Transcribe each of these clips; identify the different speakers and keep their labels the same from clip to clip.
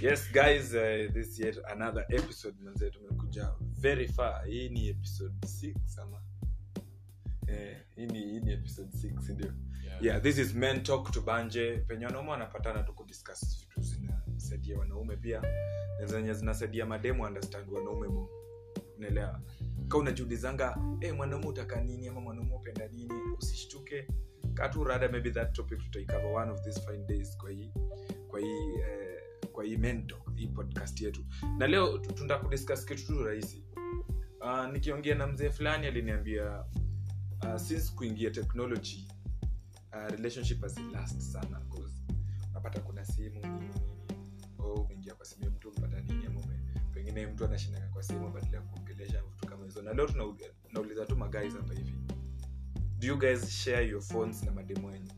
Speaker 1: yes guys uh, this yet another episode manze tumekuja very far. Hii ni episode 6 ama? Eh, hii ni hii ni episode 6 ndio? Yeah. This is men talk to banje. Penye wanaume wanapatana tu kudiscuss vitu zinasaidia wanaume pia. Na zenye zinasaidia mademu understand wanaume mo unaelewa? Ka unajiulizanga hey, mwanaume utaka nini ama mwanaume upenda nini? Usishtuke. Katu rada maybe that topic tutaikava one of these fine days kwa hii kwa hii eh, kwa hii podcast yetu. Na leo tunda kudiscuss kitu tu rahisi. Uh, nikiongea na mzee fulani aliniambia uh, since kuingia technology uh, relationship last sana cause unapata kuna simu oh, umeingia kwa simu mtu umepata nini? Ama pengine mtu anashindana kwa simu badala ya kuongelesha vitu kama hizo. Na leo tunauliza tu maguys hapa hivi. Do you guys share your phones na mademo wenyu?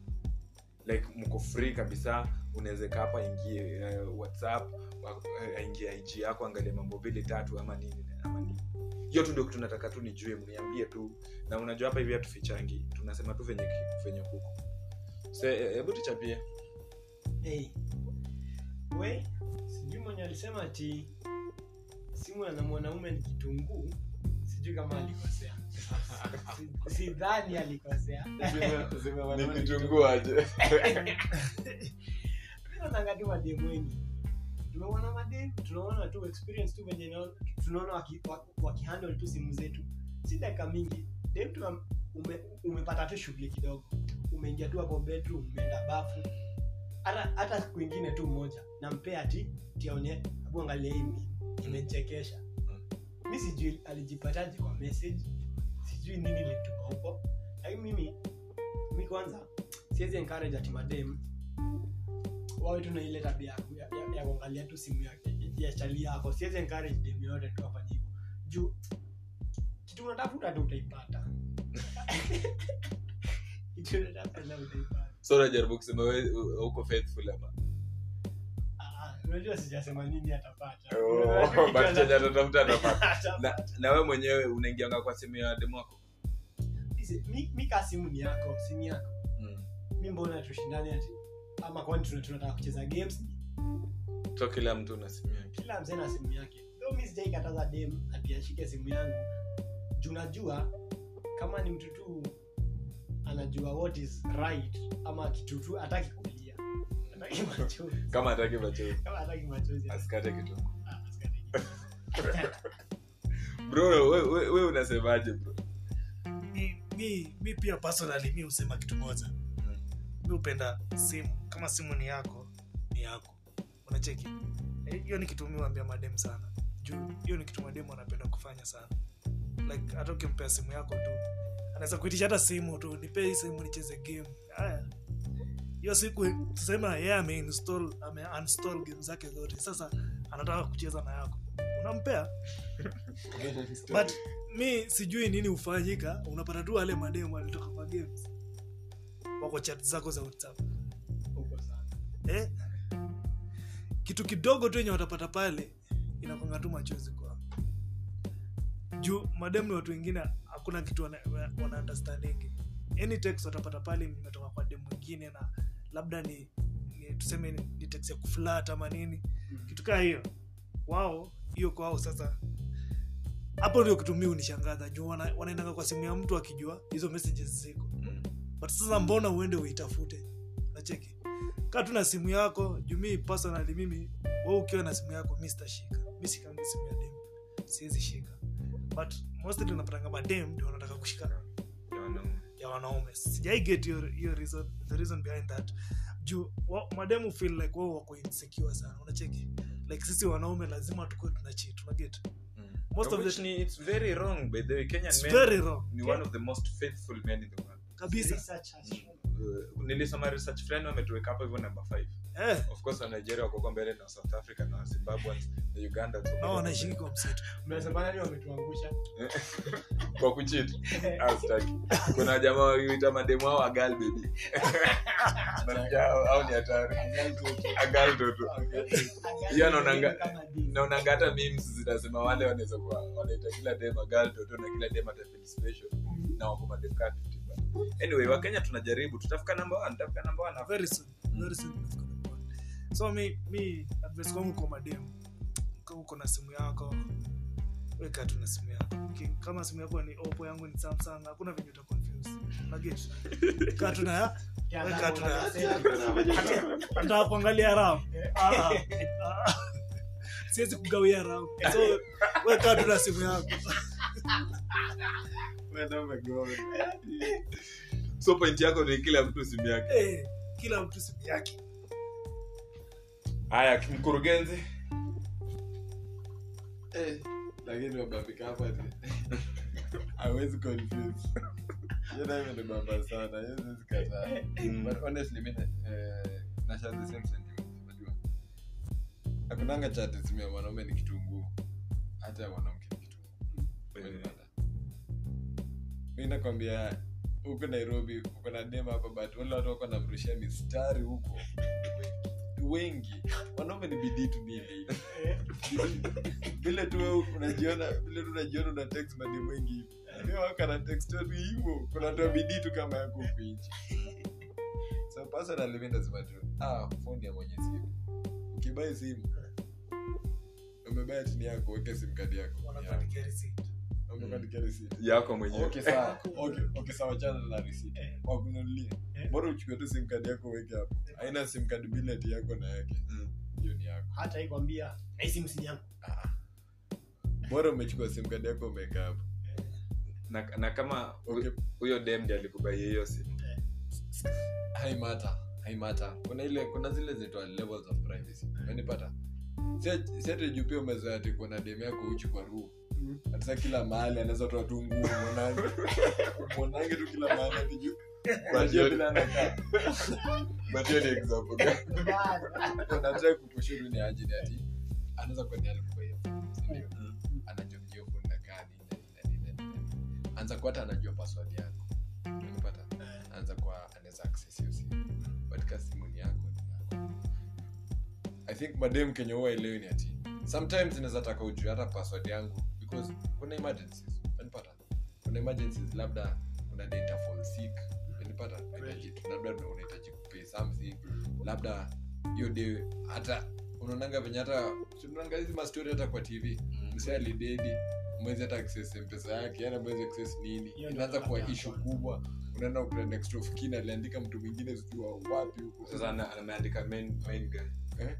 Speaker 1: Like mko free kabisa unaweza kaa hapa ingie uh, whatsapp uh, aingie ig yako angalie mambo mbili tatu ama nini ama nini. Hiyo tu ndio kitu nataka tu nijue mniambie tu. Na unajua hapa hivi hatufichangi tunasema tu venye venye huko eh, hebu tuchapie.
Speaker 2: Hey. we sijui mwenye alisema ati simu na mwanaume ni kitunguu sijui kama alikosea. Sidhani alikosea.
Speaker 1: Ni kitunguu aje
Speaker 2: nanangati mademu wengi. Tumeona mademu tunaona tu experience tu venye tunaona wakihandle waki- tu simu zetu. Si dakika mingi dem tu ume, umepata tu shughuli kidogo. Umeingia tu hapo bedroom umeenda bafu. Hata hata ingine tu moja nampea ati tiaone abu angalia hii imechekesha. Mi sijui alijipataje kwa message. Sijui nini lituka huko. Lakini mimi mi kwanza siwezi encourage ati madem wawe tu na ile tabia ya, ya, ya, ya kuangalia tu simu yake ya chali yako. Siwezi encourage dem yote tu afanye hivyo. Juu kitu unatafuta tu utaipata. Kitu unatafuta utaipata.
Speaker 1: So unajaribu kusema uko faithful ama?
Speaker 2: Ah, unajua sijasema nini atapata.
Speaker 1: Oh, na, na we mwenyewe unaingianga kwa simu ya demu wako?
Speaker 2: Mi- mi kaa simu ni yako simu yako.
Speaker 1: Mm.
Speaker 2: mi mbona tushindani ati ama kwani tunataka kucheza games?
Speaker 1: So kila mtu na simu yake.
Speaker 2: Kila mzee na simu yake. Though mi sijaikataza dem atiashike simu yangu. Juu najua kama ni mtu tu anajua what is right ama kitu tu ataki kulia. Ataki machozi.
Speaker 1: Kama hataki machozi.
Speaker 2: Kama ataki machozi.
Speaker 1: Asikate
Speaker 2: asikate kitu.
Speaker 1: bro we, we, we unasemaje bro?
Speaker 3: Mi, mi, mi pia personally mi husema kitu moja mi upenda simu. Kama simu ni yako ni yako. Unacheki? Eh, hiyo ni kitu miwambia madem sana. Juu hiyo ni kitu mademu anapenda kufanya sana. Like hata ukimpea simu yako tu anaweza kuitisha hata simu tu nipee hii simu nicheze game. Haya. Hiyo siku tusema yeye ameinstall ame uninstall game zake zote. Sasa anataka kucheza na yako. Unampea? But mi sijui nini hufanyika. Unapata tu wale mademu alitoka kwa games wako chat zako za whatsapp. Eh? kitu kidogo tu yenye watapata pale inakwanga tu machozi kwa. Juu madem ni watu wengine hakuna kitu wana, wana understanding. Any text watapata pale imetoka kwa dem mwingine na labda ni, ni tuseme ni, ni text ya kuflat ama nini. Kitu kaa hiyo. Wao hiyo kwao sasa. Hapo ndio kitu mi unishangaza juu wana, kwa simu ya mtu akijua hizo messages ziko. But sasa mbona uende uitafute? Nacheki kaa tu na simu yako jumii mi personally mimi we ukiwa na simu yako mi sitashika. Mi sikangi simu ya dem. Siwezi shika. But mostly unapatanga madem ndio wanataka kushika.
Speaker 1: Ya wanaume.
Speaker 3: sijai get reason the reason behind that. Juu mademu feel like wao wako insecure sana. Unacheki? Like sisi wanaume lazima tukuwe tunachi tunaget. Most of the-
Speaker 1: it's very wrong by the way. Kenyan men
Speaker 3: very wrong.
Speaker 1: ni one of the most faithful men in the world
Speaker 3: kabisa.
Speaker 1: Uh, nilisoma research fulani wametuweka hapo hivyo number 5 of course nigeria wako mbele na south africa na zimbabweans na uganda wako
Speaker 3: nao kwa msitu.
Speaker 2: Mnasema nani wametuangusha?
Speaker 1: Kwa kuchit astaki kuna jamaa waliita mademu ao agal baby. Au au ni hatari. Agal toto Hiyo anaonanga-
Speaker 2: Kama dini.
Speaker 1: naonanga hata memes zinasema wale wanaweza kuwa wanaita kila dem agal toto na kila dem atafeel special. Na wako madem kaa 50 but anyway wakenya tunajaribu. Tutafika one tutafika number
Speaker 3: very soon very soon tunafika number so mi mi advice kwangu kwa madem kama uko na simu yako weka tu na simu yako. Kama simu yako ni oppo yangu ni samsung hakuna venye uta confuse. Unaget kaa tu na weka tu na hata kuangalia ram. Siwezi kugawia ram. So weka tu na simu yako
Speaker 1: so point yako ni kila mtu simu yake.
Speaker 3: Hey, kila mtu simu yake.
Speaker 1: Haya mkurugenzi.
Speaker 4: Eh, lakini wabambika hapa hawezi confuse. Sana kataa.
Speaker 1: Mm.
Speaker 4: but honestly mi eh, na share the same sentiment unajua. Hakunanga chat simu ya mwanaume ni kitunguu. Hata ya mwanamke ni kitunguu? Mi nakwambia huko nairobi uko na dema hapa but wale watu wako namrushia mistari huko. Wengi. Wanaume ni bidii tu nili vile tu unajiona vile tu unajiona una text madi wengi hivi. Leo wako na text tu hivyo kuna watu bidii tu kama yako nje. So personally mimi nasema tu ah phone ya mwenye simu. Ukibai simu umebaya chini yako weke sim card yako
Speaker 1: yako mwenyewe.
Speaker 4: Okay sawa. Okay okay sawa chana na receipt.
Speaker 2: Eh. Eh.
Speaker 4: bora uchukue tu simkadi yako uweke hapo? Aina simkadi bileti yako na yake.
Speaker 1: Mm.
Speaker 4: hiyo ni yako.
Speaker 2: Hata ikwambia nahisi msini yangu.
Speaker 4: Ah. bora umechukua simkadi yako umeweka hapo?
Speaker 1: Na, na kama huyo okay. ndi alikubaia hiyo simu.
Speaker 4: Haimata haimata kuna ile kuna zile zinaitwa levels of privacy. Umenipata? Siate juu pia umezoea ati kuna dem yako uchi kwa ruu hata kila mahali anaweza toa tu nguo mwanange mwanange tu kila mahali ati juu unajua vile anakaa.
Speaker 1: But hiyo ni example gani?
Speaker 4: unataka kukushuru ni aje ati anaweza kuwa ni alikuwa hiyo ndio? Anajua hiyo phone inakaa nini na nini na nini na nini. anza kuwa hata anajua password yako. Unapata? Anza kuwa anaweza access hiyo simu. But kama yako i think madem kenye huwa elewi ni ati sometimes inaweza taka ujue hata password yangu because kuna emergencies unapata? Kuna emergencies labda kuna data fall sick unahitaji tu- labda unahitaji kupay something. Labda hiyo day hata unaonanga venye hata unaonanga hizi mastori hata kwa tv msee alidedi mwezi hata access mpesa yake yana mwezi access nini. Inaanza kuwa ishu kubwa. Unaenda kuna next of kin aliandika mtu mwingine sijua wapi huko.
Speaker 1: Sasa ameandika main, main guy.
Speaker 4: Eh?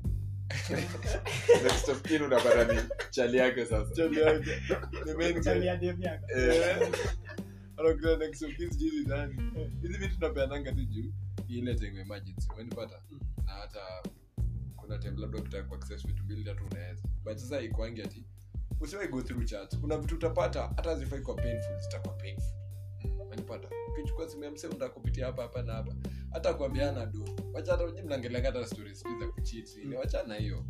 Speaker 1: next of kin unapata ni chali yake sasa
Speaker 4: Chali yake. The main.
Speaker 2: Chali ya dem yako.
Speaker 4: Eh. Anakuta next of kin sijui nani. hizi vitu napeananga tu juu ile time emergency umenipata na hata kuna time labda ukitaka kuaccess vitu mbili tatu unaweza but sasa ikwangi ati usiwai go through chat kuna vitu utapata hata zifai kwa painful zitakuwa painful umenipata ukichukua simu ya msee unataka kupitia hapa hapa na hapa hata kuambiana do wacha hata hata stories sijui za kuchiti ile wachana hiyo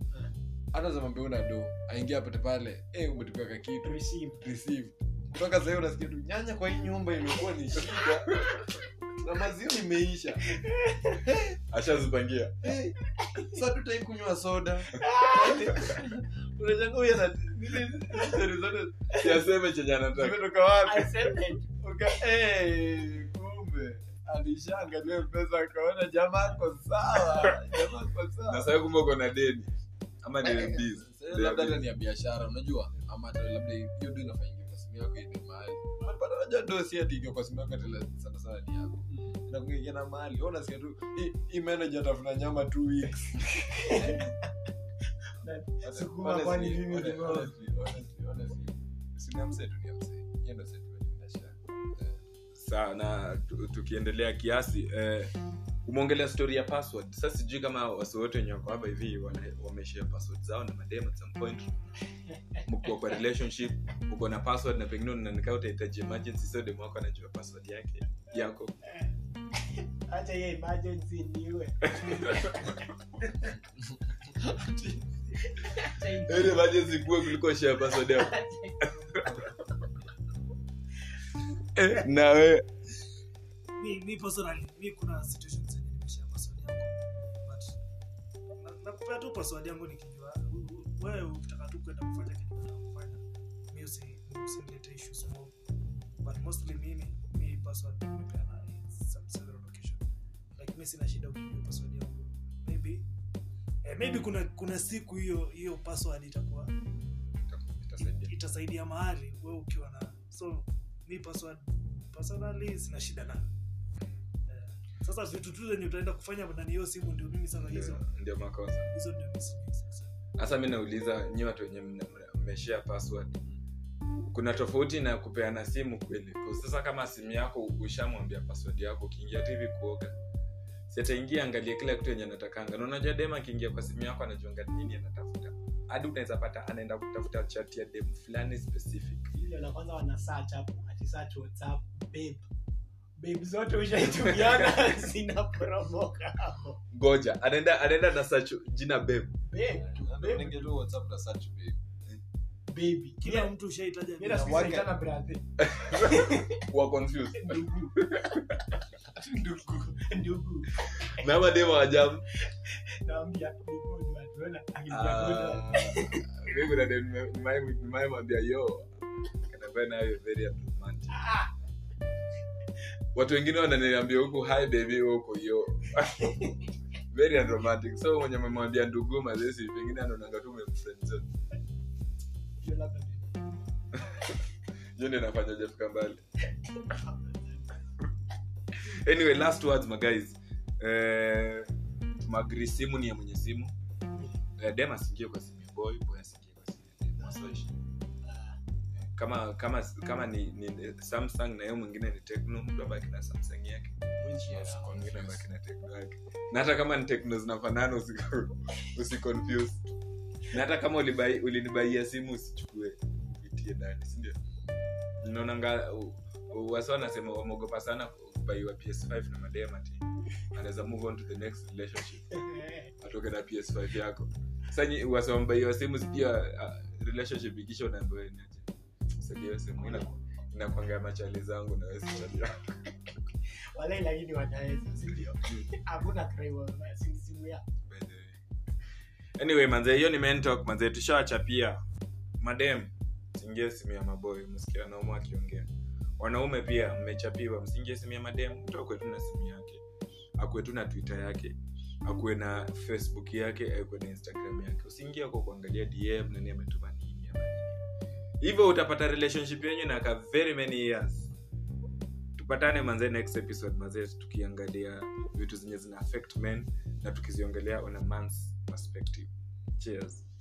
Speaker 4: hata una do aingia apate pale eh umetupia ka kitu
Speaker 2: received
Speaker 4: received kutoka sahii unasikia tu nyanya kwa hii nyumba imekuwa ni shida na maziwa imeisha
Speaker 1: ashazipangia
Speaker 4: hey, sa tutai kunywa soda zote
Speaker 1: siaseme chenye anataka
Speaker 4: alishaangalia mpesa akaona jamaa ako sawa. Jamaa ako
Speaker 1: na sasa kumbe uko na deni. Ama ni biz
Speaker 4: labda hata ni ya biashara unajua? Ama hata labda hiyo do inafanyika kwa simu yako ile mahali. Unapata unajua si ati kwa simu yako tele sana sana ni yako inakuingia na mahali wewe unasikia tu hii- manager atafuna nyama 2 weeks.
Speaker 2: Sukuma kwani mimi ni
Speaker 4: honestly,
Speaker 2: ng'ombe.
Speaker 4: honestly, honestly, honestly, si ni msee tu ni
Speaker 1: sawa na tukiendelea kiasi eh, umeongelea story ya password. Sasa sijui kama wasi wote wenye wako hapa hivi wana- wameshare password zao na madem at some point. Mko kwa relationship uko na password na pengine unanikaa utahitaji emergency so demu wako anajua password yake yako.
Speaker 2: Hiyo emergency
Speaker 1: emergency kuwe kuliko share password yako Eh, na
Speaker 3: mi, mi personally mi kuna situations zenye nimeshare password yangu but nakupea tu password yangu nikijua u- u- wewe ukitaka tu kwenda kufanya kitu unataka kufanya. Mi usinilete issues more but mostly mimi mi password nimepeana in some several location like mi sina shida ukijua password yangu. Maybe eh, maybe kuna kuna siku hiyo hiyo password itakuwa
Speaker 1: Itasaidia.
Speaker 3: itasaidia mahali we ukiwa na so mi password personally sina shida nayo eh, sasa vitu tu zenye utaenda kufanya ndani hiyo simu ndio mimi sasa hizo.
Speaker 1: Ndio- makosa.
Speaker 3: Hizo ndio mimi sasa
Speaker 1: mi nauliza nyi watu wenye mmeshare password. Kuna tofauti na kupeana simu kweli? Sasa kama simu yako ushamwambia password yako ukiingia tv kuoga. Sitaingia angalia kila kitu yenye anatakanga. Na unajua dem akiingia kwa simu yako anajuanga nini anatafuta. Hadi unaweza pata anaenda kutafuta chat ya dem fulani specific.
Speaker 2: Kwanza wana search hapo ati whatsapp babe. Babe zote ushaitumiana zinaporomoka hapo.
Speaker 1: Ngoja anaenda anaenda na search jina babe.
Speaker 2: Babe babe.
Speaker 4: WhatsApp na search babe.
Speaker 2: baby
Speaker 3: kila mtu ushaitaja
Speaker 2: mimi nasikia brother.
Speaker 1: Wa confused.
Speaker 2: Ndugu. Ndugu. Ndugu.
Speaker 1: Na ama dem
Speaker 2: naambia ndugu atuona akija
Speaker 1: mimi kuna dem nime- nimewahi- nimewahi mwambia yo kanaambia very romantic watu wengine wananiambia huku hi baby huku yo. Very unromantic. So mwenye memwambia ndugu mazesi pengine anaonanga tu memfriendzone
Speaker 2: hiyo
Speaker 1: ndio inafanya jafika mbali? Anyway last words my guys. Eh, magri simu ni ya mwenye simu. Eh, dem asiingie kwa simu ya boy boy asiingie kwa simu. Ya dem wasoishi kama kama kama ni, ni samsung na hiyo mwingine ni tekno mtu abaki na samsung yake. Mwingine abaki na tekno yake. Na hata kama ni tekno zinafanana usiconfuse na hata kama ulibai- ulinibaia simu usichukue itie ndani sindio naonanga wasi wanasema wameogopa sana kubaiwa ps5 na mademati anaweza move on to the next relationship. Atoke na ps5 yako. Sanyi wasiwambaiwa simu pia uh, relationship ikisha unaambiwa niaje saliyo simu ina inakwanga machali zangu na
Speaker 2: wale lakini wataweza hakuna simu ya
Speaker 1: anyway manzee hiyo ni mentok manze tushawachapia madem singie simu ya maboy msikia wanaume akiongea wanaume pia mmechapiwa. Msingie simu ya madem mtu akwe tu na simu yake. Akuwe tu na twitter yake. Akuwe na facebook yake akuwe na instagram yake. Usiingie kwa kuangalia dm nani ametuma hivyo utapata relationship yenyu na ka very many years. Tupatane manze next episode manze tukiangalia vitu zenye zina affect men na tukiziongelea on a man's perspective. Cheers